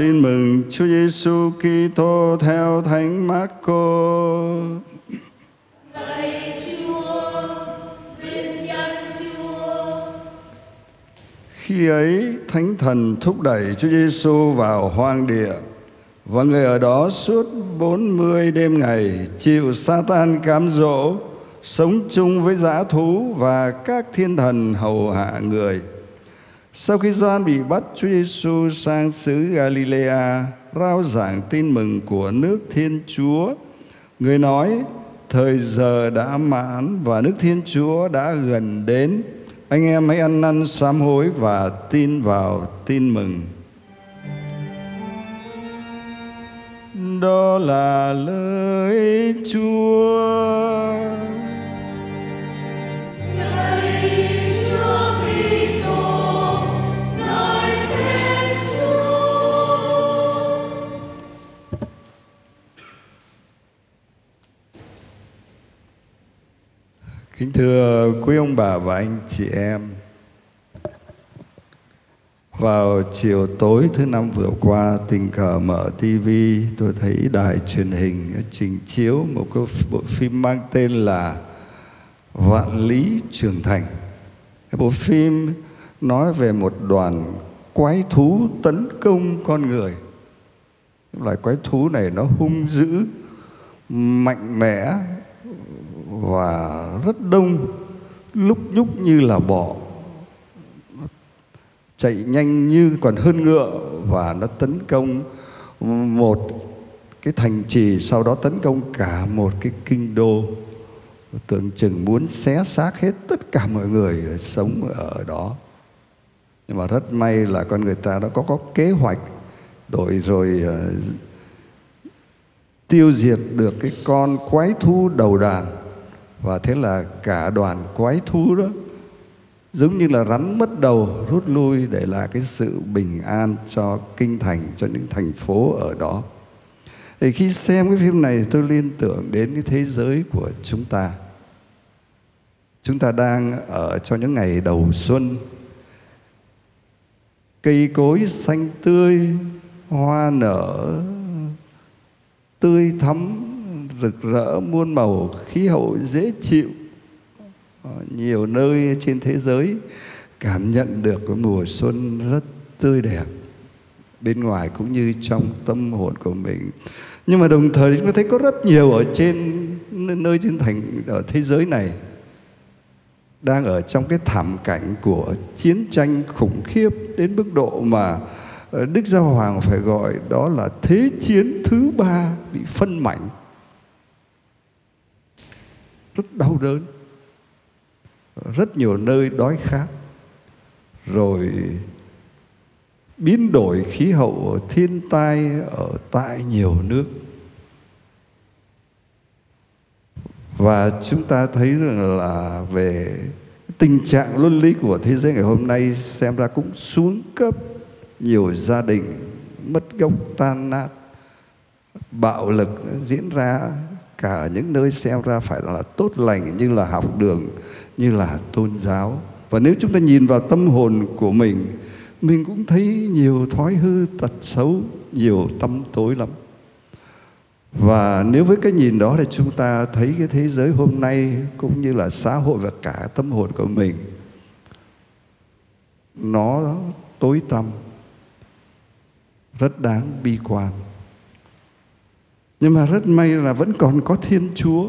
Tin mừng Chúa Giêsu Kitô theo Thánh Marco. Lạy Chúa, vinh danh Chúa. Khi ấy, Thánh Thần thúc đẩy Chúa Giêsu vào hoang địa và người ở đó suốt 40 đêm ngày chịu Satan cám dỗ, sống chung với dã thú và các thiên thần hầu hạ người. Sau khi Gioan bị bắt, Chúa Giêsu sang xứ Galilea rao giảng tin mừng của nước Thiên Chúa. Người nói: Thời giờ đã mãn và nước Thiên Chúa đã gần đến. Anh em hãy ăn năn sám hối và tin vào tin mừng. Đó là lời Chúa. Kính thưa quý ông bà và anh chị em, Vào chiều tối thứ năm vừa qua, Tình cờ mở TV Tôi thấy đài truyền hình trình chiếu Một cái bộ phim mang tên là Vạn Lý Trường Thành. Cái bộ phim nói về một đoàn quái thú tấn công con người. Loài quái thú này nó hung dữ, Mạnh mẽ và rất đông lúc nhúc như là bọ. Chạy nhanh như còn hơn ngựa và nó tấn công một cái thành trì sau đó tấn công cả một cái kinh đô. Tưởng chừng muốn xé xác hết tất cả mọi người sống ở đó. Nhưng mà rất may là con người ta đã có có kế hoạch đổi rồi uh, tiêu diệt được cái con quái thú đầu đàn và thế là cả đoàn quái thú đó giống như là rắn mất đầu, rút lui để lại cái sự bình an cho kinh thành, cho những thành phố ở đó. Thì khi xem cái phim này, tôi liên tưởng đến cái thế giới của chúng ta. Chúng ta đang ở cho những ngày đầu xuân. Cây cối xanh tươi, hoa nở, tươi thắm rực rỡ, muôn màu khí hậu dễ chịu. Ở nhiều nơi trên thế giới, cảm nhận được cái mùa xuân rất tươi đẹp. Bên ngoài cũng như trong tâm hồn của mình. Nhưng mà đồng thời chúng ta thấy có rất nhiều ở trên nơi trên thành, ở thế giới này, đang ở trong cái thảm cảnh của chiến tranh khủng khiếp đến mức độ mà ờ, Đức Giáo Hoàng phải gọi đó là thế chiến thứ ba bị phân mảnh rất đau đớn, rất nhiều nơi đói khát, rồi biến đổi khí hậu thiên tai ở tại nhiều nước. Và chúng ta thấy rằng là về tình trạng luân lý của thế giới ngày hôm nay xem ra cũng xuống cấp, nhiều gia đình mất gốc, tan nát, bạo lực diễn ra cả ở những nơi xem ra phải là tốt lành như là học đường, như là tôn giáo. Và nếu chúng ta nhìn vào tâm hồn của mình mình cũng thấy nhiều thói hư tật xấu, nhiều tâm tối lắm. Và nếu với cái nhìn đó thì chúng ta thấy cái thế giới hôm nay cũng như là xã hội và cả tâm hồn của mình, nó tối tăm, rất đáng bi quan nhưng mà rất may là vẫn còn có Thiên Chúa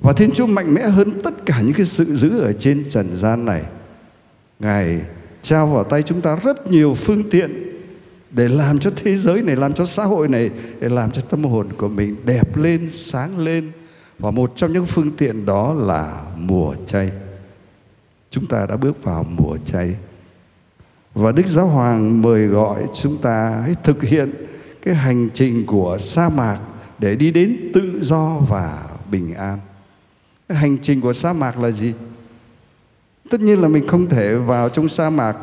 và Thiên Chúa mạnh mẽ hơn tất cả những cái sự giữ ở trên trần gian này Ngài trao vào tay chúng ta rất nhiều phương tiện để làm cho thế giới này, làm cho xã hội này, để làm cho tâm hồn của mình đẹp lên, sáng lên. Và một trong những phương tiện đó là mùa chay. Chúng ta đã bước vào mùa chay. Và Đức Giáo Hoàng mời gọi chúng ta hãy thực hiện cái hành trình của sa mạc để đi đến tự do và bình an. Cái hành trình của sa mạc là gì? Tất nhiên là mình không thể vào trong sa mạc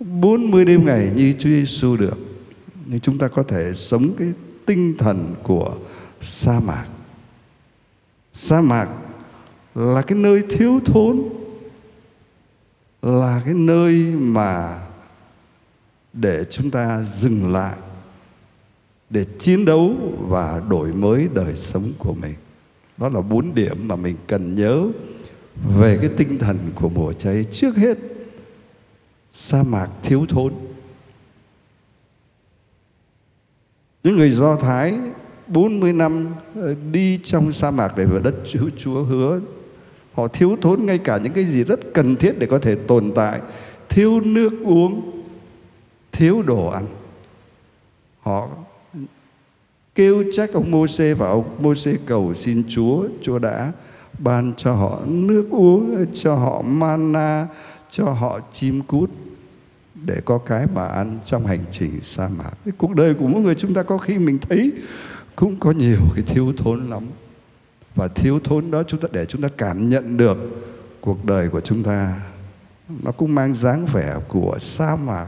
40 đêm ngày như Chúa Giêsu được. Nhưng chúng ta có thể sống cái tinh thần của sa mạc. Sa mạc là cái nơi thiếu thốn, là cái nơi mà để chúng ta dừng lại để chiến đấu và đổi mới đời sống của mình. Đó là bốn điểm mà mình cần nhớ về cái tinh thần của mùa cháy. Trước hết sa mạc thiếu thốn. Những người do thái 40 năm ờ, đi trong sa mạc để vào đất Chúa, Chúa hứa. Họ thiếu thốn ngay cả những cái gì rất cần thiết để có thể tồn tại. Thiếu nước uống thiếu đồ ăn. Họ kêu trách ông Môsê và ông Môsê cầu xin Chúa Chúa đã ban cho họ nước uống, cho họ mana, cho họ chim cút để có cái mà ăn trong hành trình sa mạc. Cái cuộc đời của mỗi người chúng ta có khi mình thấy cũng có nhiều cái thiếu thốn lắm. Và thiếu thốn đó chúng ta, để chúng ta cảm nhận được cuộc đời của chúng ta, nó cũng mang dáng vẻ của sa mạc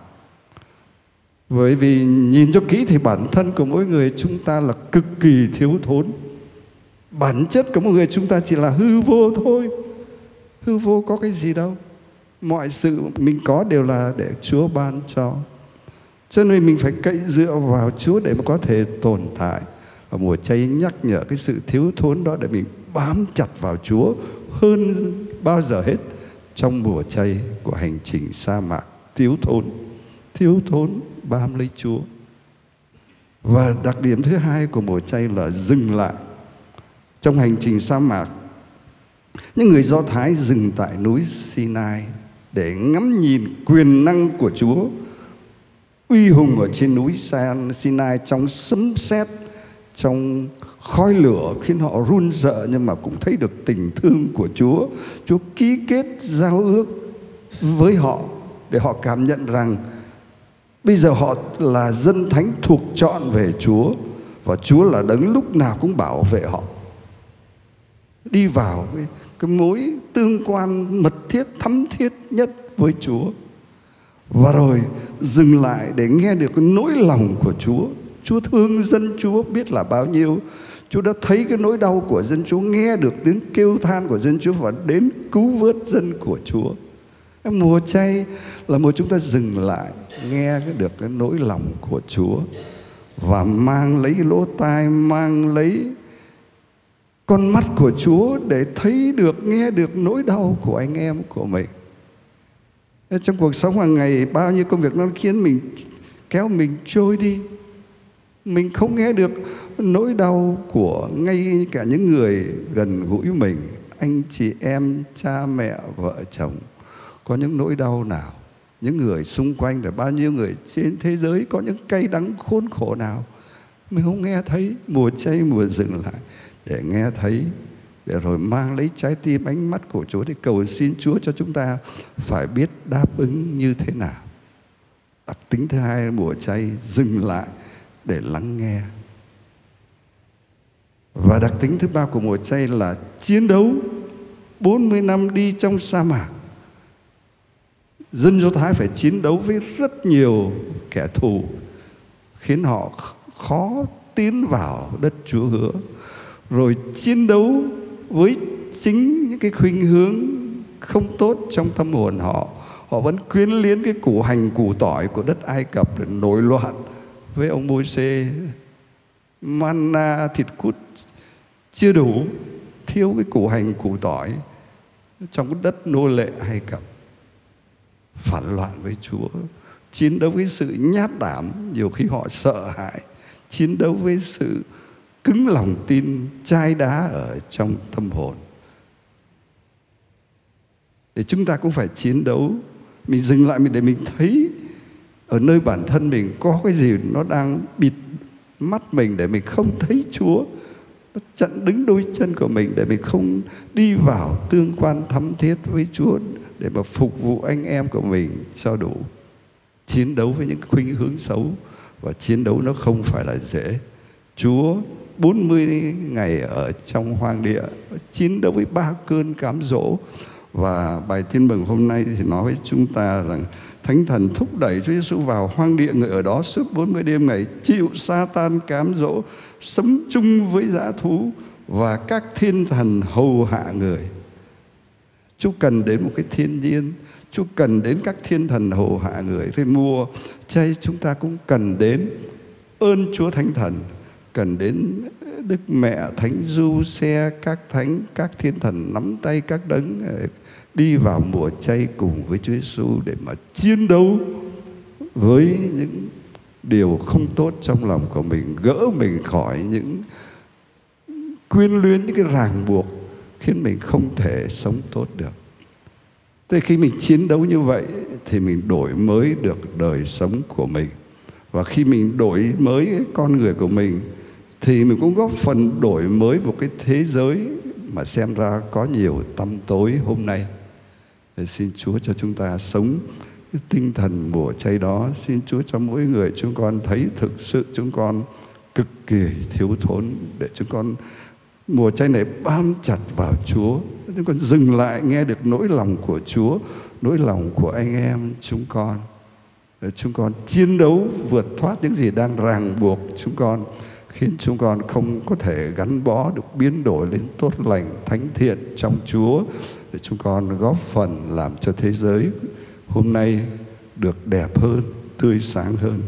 bởi vì nhìn cho kỹ thì bản thân của mỗi người chúng ta là cực kỳ thiếu thốn. Bản chất của mỗi người chúng ta chỉ là hư vô thôi. Hư vô có cái gì đâu. Mọi sự mình có đều là để chúa ban cho. Cho nên mình phải cậy dựa vào chúa để mà có thể tồn tại. Và mùa chay nhắc nhở cái sự thiếu thốn đó để mình bám chặt vào chúa hơn bao giờ hết trong mùa chay của hành trình sa mạc thiếu thốn thiếu thốn bám lấy chúa và đặc điểm thứ hai của mùa chay là dừng lại trong hành trình sa mạc những người do thái dừng tại núi sinai để ngắm nhìn quyền năng của chúa uy hùng ở trên núi San Sinai trong sấm sét, trong khói lửa khiến họ run sợ nhưng mà cũng thấy được tình thương của Chúa. Chúa ký kết giao ước với họ để họ cảm nhận rằng bây giờ họ là dân thánh thuộc chọn về Chúa và Chúa là đấng lúc nào cũng bảo vệ họ. Đi vào cái, cái mối tương quan mật thiết thắm thiết nhất với Chúa. Và rồi dừng lại để nghe được cái nỗi lòng của Chúa Chúa thương dân Chúa biết là bao nhiêu Chúa đã thấy cái nỗi đau của dân Chúa Nghe được tiếng kêu than của dân Chúa Và đến cứu vớt dân của Chúa Mùa chay là mùa chúng ta dừng lại Nghe được cái nỗi lòng của Chúa Và mang lấy lỗ tai Mang lấy con mắt của Chúa Để thấy được, nghe được nỗi đau của anh em của mình. Trong cuộc sống hàng ngày Bao nhiêu công việc nó khiến mình Kéo mình trôi đi. Mình không nghe được nỗi đau của ngay cả những người gần gũi mình anh chị em cha mẹ vợ chồng có những nỗi đau nào? Những người xung quanh rồi bao nhiêu người trên thế giới có những cay đắng, khốn khổ nào? Mình không nghe thấy. Mùa chay mùa dừng lại. Để nghe thấy, để rồi mang lấy trái tim, ánh mắt của Chúa để cầu xin Chúa cho chúng ta phải biết đáp ứng như thế nào. Đặc tính thứ hai, mùa chay dừng lại, để lắng nghe. Và đặc tính thứ ba của mùa chay là chiến đấu. 40 năm đi trong sa mạc. Dân Do Thái phải chiến đấu với rất nhiều kẻ thù, Khiến họ khó tiến vào đất Chúa hứa. Rồi chiến đấu với chính những cái khuynh hướng không tốt trong tâm hồn họ Họ vẫn quyến liến cái củ hành, củ tỏi của đất Ai Cập để nổi loạn với ông môi xê manna, thịt cút chưa đủ, thiếu cái củ hành, củ tỏi trong đất nô lệ Ai Cập phản loạn với Chúa, chiến đấu với sự nhát đảm, nhiều khi họ sợ hãi, chiến đấu với sự cứng lòng tin chai đá ở trong tâm hồn. Để chúng ta cũng phải chiến đấu, mình dừng lại mình để mình thấy ở nơi bản thân mình có cái gì nó đang bịt mắt mình để mình không thấy Chúa. Nó chặn đứng đôi chân của mình để mình không đi vào tương quan thắm thiết với Chúa để mà phục vụ anh em của mình cho đủ. Chiến đấu với những khuynh hướng xấu và chiến đấu nó không phải là dễ. Chúa 40 ngày ở trong hoang địa chiến đấu với ba cơn cám dỗ. Và bài tin mừng hôm nay thì nói với chúng ta rằng Thánh thần thúc đẩy Chúa Giêsu vào hoang địa người ở đó suốt 40 đêm ngày, chịu sa tan cám dỗ, sống chung với dã thú và các thiên thần hầu hạ người chú cần đến một cái thiên nhiên chú cần đến các thiên thần hộ hạ người. rồi mùa chay chúng ta cũng cần đến ơn Chúa Thánh Thần, cần đến Đức Mẹ Thánh Du xe các thánh các thiên thần nắm tay các đấng ờ, đi vào mùa chay cùng với Chúa Giêsu để mà chiến đấu với những điều không tốt trong lòng của mình, gỡ mình khỏi những quyến luyến những cái ràng buộc khiến mình không thể sống tốt được. Thế khi mình chiến đấu như vậy thì mình đổi mới được đời sống của mình. Và khi mình đổi mới cái con người của mình thì mình cũng góp phần đổi mới một cái thế giới mà xem ra có nhiều tăm tối hôm nay. Để xin Chúa cho chúng ta sống cái tinh thần mùa chay đó. Xin Chúa cho mỗi người chúng con thấy thực sự chúng con cực kỳ thiếu thốn để chúng con mùa chay này bám chặt vào Chúa. Chúng con dừng lại nghe được nỗi lòng của Chúa, nỗi lòng của anh em chúng con. Để chúng con chiến đấu vượt thoát những gì đang ràng buộc chúng con khiến chúng con không có thể gắn bó được biến đổi lên tốt lành thánh thiện trong Chúa để chúng con góp phần làm cho thế giới hôm nay được đẹp hơn, tươi sáng hơn.